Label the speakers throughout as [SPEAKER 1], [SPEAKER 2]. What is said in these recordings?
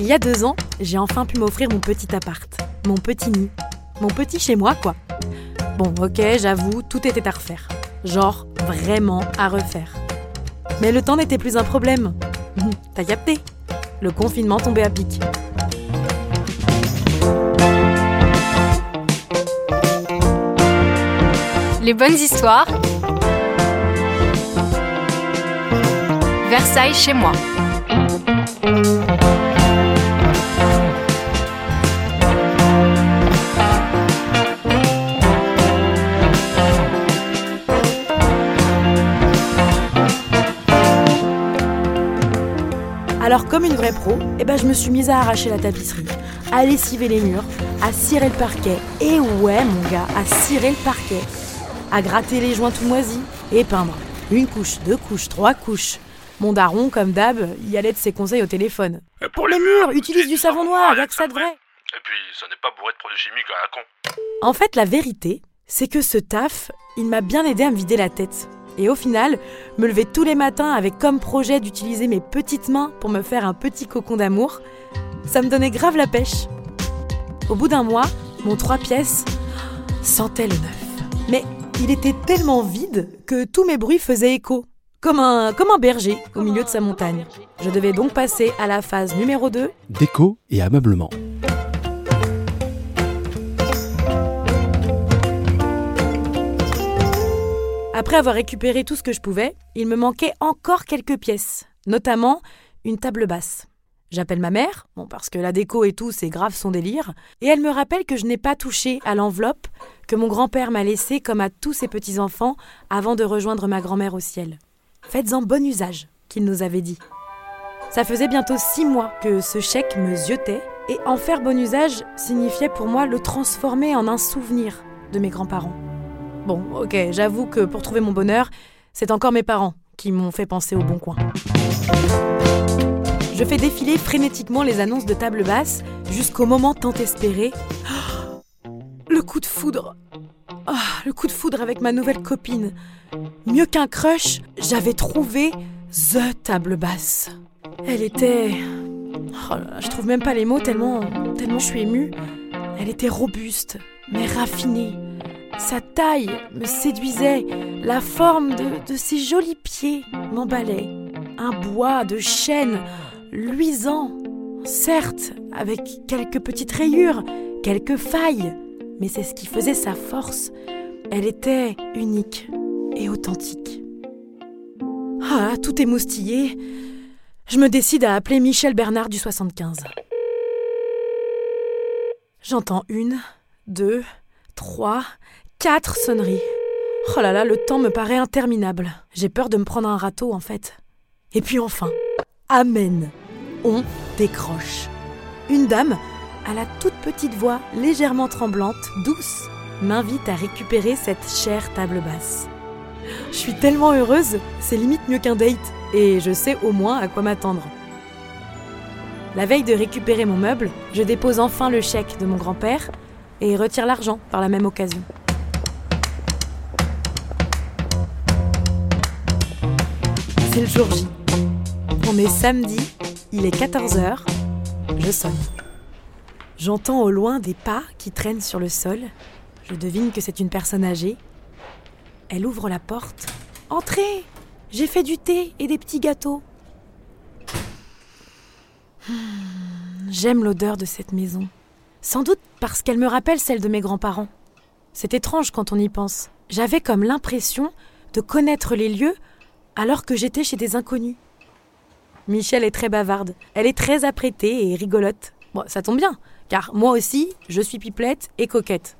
[SPEAKER 1] Il y a deux ans, j'ai enfin pu m'offrir mon petit appart, mon petit nid, mon petit chez moi, quoi. Bon, ok, j'avoue, tout était à refaire. Genre, vraiment à refaire. Mais le temps n'était plus un problème. T'as capté? Le confinement tombait à pic.
[SPEAKER 2] Les bonnes histoires. Versailles chez moi.
[SPEAKER 1] Alors comme une vraie pro, eh ben, je me suis mise à arracher la tapisserie, à lessiver les murs, à cirer le parquet, et ouais mon gars, à cirer le parquet, à gratter les joints tout moisis, et peindre. Une couche, deux couches, trois couches. Mon daron, comme d'hab, y allait de ses conseils au téléphone.
[SPEAKER 3] Et
[SPEAKER 1] Pour les murs, utilise du savon noir, y'a que ça de vrai.
[SPEAKER 3] Et puis, ça n'est pas bourré de produits chimiques à la con.
[SPEAKER 1] En fait, la vérité, c'est que ce taf, il m'a bien aidé à me vider la tête. Et au final, me lever tous les matins avec comme projet d'utiliser mes petites mains pour me faire un petit cocon d'amour, ça me donnait grave la pêche. Au bout d'un mois, mon trois pièces sentait le neuf. Mais il était tellement vide que tous mes bruits faisaient écho, comme un, comme un berger au milieu de sa montagne. Je devais donc passer à la phase numéro 2,
[SPEAKER 4] Déco et ameublement.
[SPEAKER 1] Après avoir récupéré tout ce que je pouvais, il me manquait encore quelques pièces, notamment une table basse. J'appelle ma mère, bon parce que la déco et tout c'est grave son délire, et elle me rappelle que je n'ai pas touché à l'enveloppe que mon grand-père m'a laissée comme à tous ses petits-enfants avant de rejoindre ma grand-mère au ciel. Faites-en bon usage, qu'il nous avait dit. Ça faisait bientôt six mois que ce chèque me ziotait, et en faire bon usage signifiait pour moi le transformer en un souvenir de mes grands-parents. Bon, ok, j'avoue que pour trouver mon bonheur, c'est encore mes parents qui m'ont fait penser au bon coin. Je fais défiler frénétiquement les annonces de table basse jusqu'au moment tant espéré. Le coup de foudre. Ah, le coup de foudre avec ma nouvelle copine. Mieux qu'un crush, j'avais trouvé The table basse. Elle était. Oh je trouve même pas les mots tellement, tellement je suis émue. Elle était robuste, mais raffinée. Sa taille me séduisait, la forme de, ses jolis pieds m'emballait. Un bois de chêne luisant, certes, avec quelques petites rayures, quelques failles, mais c'est ce qui faisait sa force. Elle était unique et authentique. Ah, tout est. Je me décide à appeler Michel Bernard du 75. J'entends une, deux, trois, quatre sonneries. Oh là là, le temps me paraît interminable. J'ai peur de me prendre un râteau en fait. Et puis enfin, Amen. On décroche. Une dame, à la toute petite voix légèrement tremblante, douce, m'invite à récupérer cette chère table basse. Je suis tellement heureuse, c'est limite mieux qu'un date, et je sais au moins à quoi m'attendre. La veille de récupérer mon meuble, je dépose enfin le chèque de mon grand-père et retire l'argent par la même occasion. C'est le jour J. On est samedi, il est 14h, je sonne. J'entends au loin des pas qui traînent sur le sol. Je devine que c'est une personne âgée. Elle ouvre la porte. Entrez J'ai fait du thé et des petits gâteaux. Hmm, J'aime l'odeur de cette maison. Sans doute parce qu'elle me rappelle celle de mes grands-parents. C'est étrange quand on y pense. J'avais comme l'impression de connaître les lieux alors que j'étais chez des inconnus. Michel est très bavarde. Elle est très apprêtée et rigolote. Bon, ça tombe bien, car moi aussi, je suis pipelette et coquette.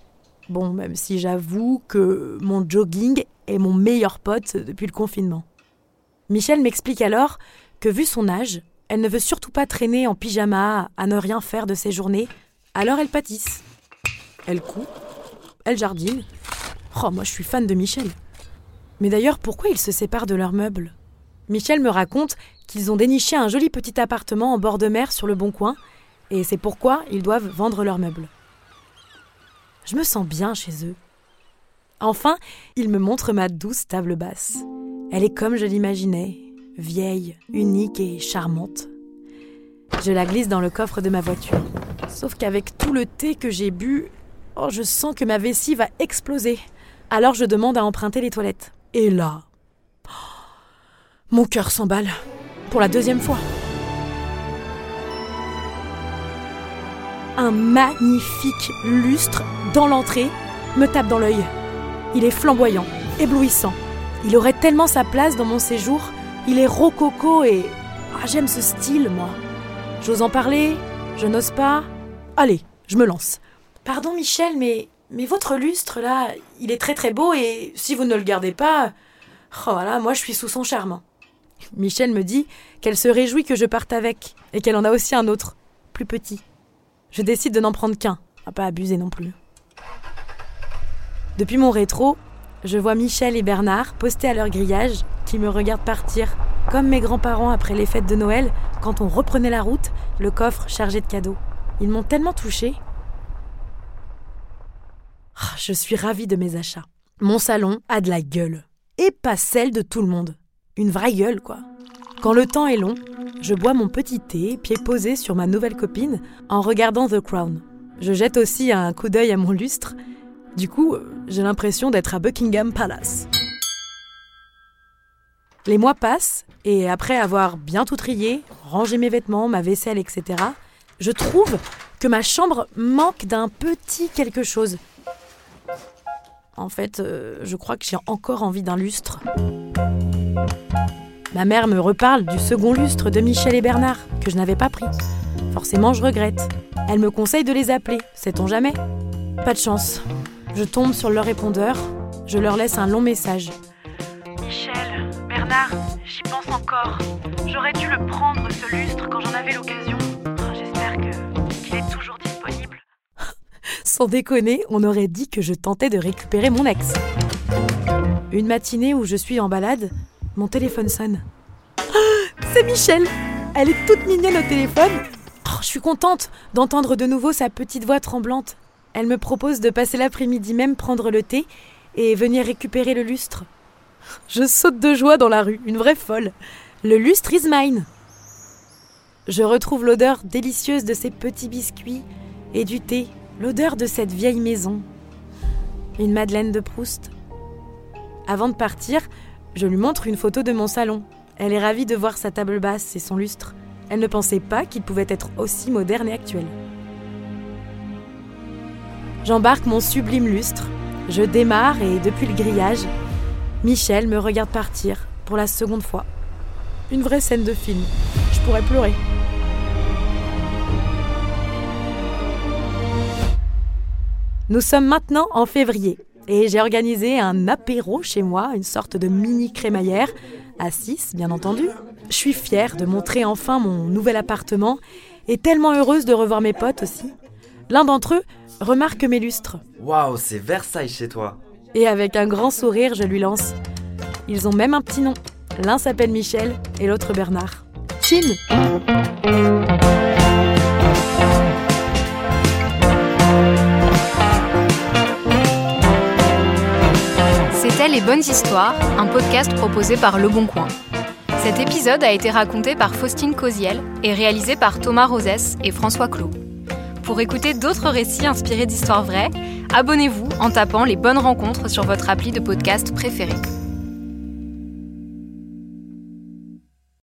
[SPEAKER 1] Bon, même si j'avoue que mon jogging est mon meilleur pote depuis le confinement. Michel m'explique alors que, vu son âge, elle ne veut surtout pas traîner en pyjama à ne rien faire de ses journées, alors elle pâtisse. Elle coupe, elle jardine. Oh, moi je suis fan de Michel. Mais d'ailleurs, pourquoi ils se séparent de leurs meubles? Michel me raconte qu'ils ont déniché un joli petit appartement en bord de mer sur le bon coin, et c'est pourquoi ils doivent vendre leurs meubles. Je me sens bien chez eux. Enfin, il me montre ma douce table basse. Elle est comme je l'imaginais, vieille, unique et charmante. Je la glisse dans le coffre de ma voiture. Sauf qu'avec tout le thé que j'ai bu, oh, je sens que ma vessie va exploser. Alors je demande à emprunter les toilettes. Et là, mon cœur s'emballe. Pour la deuxième fois. Un magnifique lustre dans l'entrée me tape dans l'œil. Il est flamboyant, éblouissant. Il aurait tellement sa place dans mon séjour. Il est rococo et... Ah, j'aime ce style, moi. J'ose en parler, je n'ose pas. Allez, je me lance. Pardon Michel, mais, mais votre lustre là, il est très très beau et si vous ne le gardez pas, oh voilà, moi je suis sous son charme. Michel me dit qu'elle se réjouit que je parte avec et qu'elle en a aussi un autre, plus petit. Je décide de n'en prendre qu'un, à pas abuser non plus. Depuis mon rétro, je vois Michel et Bernard postés à leur grillage qui me regardent partir, comme mes grands-parents après les fêtes de Noël, quand on reprenait la route, le coffre chargé de cadeaux. Ils m'ont tellement touchée. Ah, je suis ravie de mes achats. Mon salon a de la gueule. Et pas celle de tout le monde. Une vraie gueule, quoi. Quand le temps est long, je bois mon petit thé, pied posé sur ma nouvelle copine, en regardant The Crown. Je jette aussi un coup d'œil à mon lustre. Du coup, j'ai l'impression d'être à Buckingham Palace. Les mois passent, et après avoir bien tout trié, rangé mes vêtements, ma vaisselle, etc., je trouve que ma chambre manque d'un petit quelque chose. En fait, euh, je crois que j'ai encore envie d'un lustre. Ma mère me reparle du second lustre de Michel et Bernard, que je n'avais pas pris. Forcément, je regrette. Elle me conseille de les appeler, sait-on jamais? Pas de chance. Je tombe sur leur répondeur, je leur laisse un long message.
[SPEAKER 4] Michel, Bernard, j'y pense encore. J'aurais dû le prendre, ce lustre, quand j'en avais l'occasion.
[SPEAKER 1] Sans déconner, on aurait dit que je tentais de récupérer mon ex. Une matinée où je suis en balade, mon téléphone sonne. Ah, c'est Michel Elle est toute mignonne au téléphone. Oh, je suis contente d'entendre de nouveau sa petite voix tremblante. Elle me propose de passer l'après-midi même prendre le thé et venir récupérer le lustre. Je saute de joie dans la rue, une vraie folle. Le lustre is mine. Je retrouve l'odeur délicieuse de ces petits biscuits et du thé, l'odeur de cette vieille maison. Une Madeleine de Proust. Avant de partir, je lui montre une photo de mon salon. Elle est ravie de voir sa table basse et son lustre. Elle ne pensait pas qu'il pouvait être aussi moderne et actuel. J'embarque mon sublime lustre. Je démarre et depuis le grillage, Michel me regarde partir pour la seconde fois. Une vraie scène de film. Je pourrais pleurer. Nous sommes maintenant en février et j'ai organisé un apéro chez moi, une sorte de mini crémaillère, à 6 bien entendu. Je suis fière de montrer enfin mon nouvel appartement et tellement heureuse de revoir mes potes aussi. L'un d'entre eux remarque mes lustres.
[SPEAKER 5] Waouh, c'est Versailles chez toi.
[SPEAKER 1] Et avec un grand sourire, je lui lance. Ils ont même un petit nom. L'un s'appelle Michel et l'autre Bernard. Chin
[SPEAKER 2] Les Bonnes Histoires, un podcast proposé par Le Bon Coin. Cet épisode a été raconté par Faustine Cosiel et réalisé par Thomas Rosès et François Clot. Pour écouter d'autres récits inspirés d'histoires vraies, abonnez-vous en tapant les bonnes rencontres sur votre appli de podcast préféré.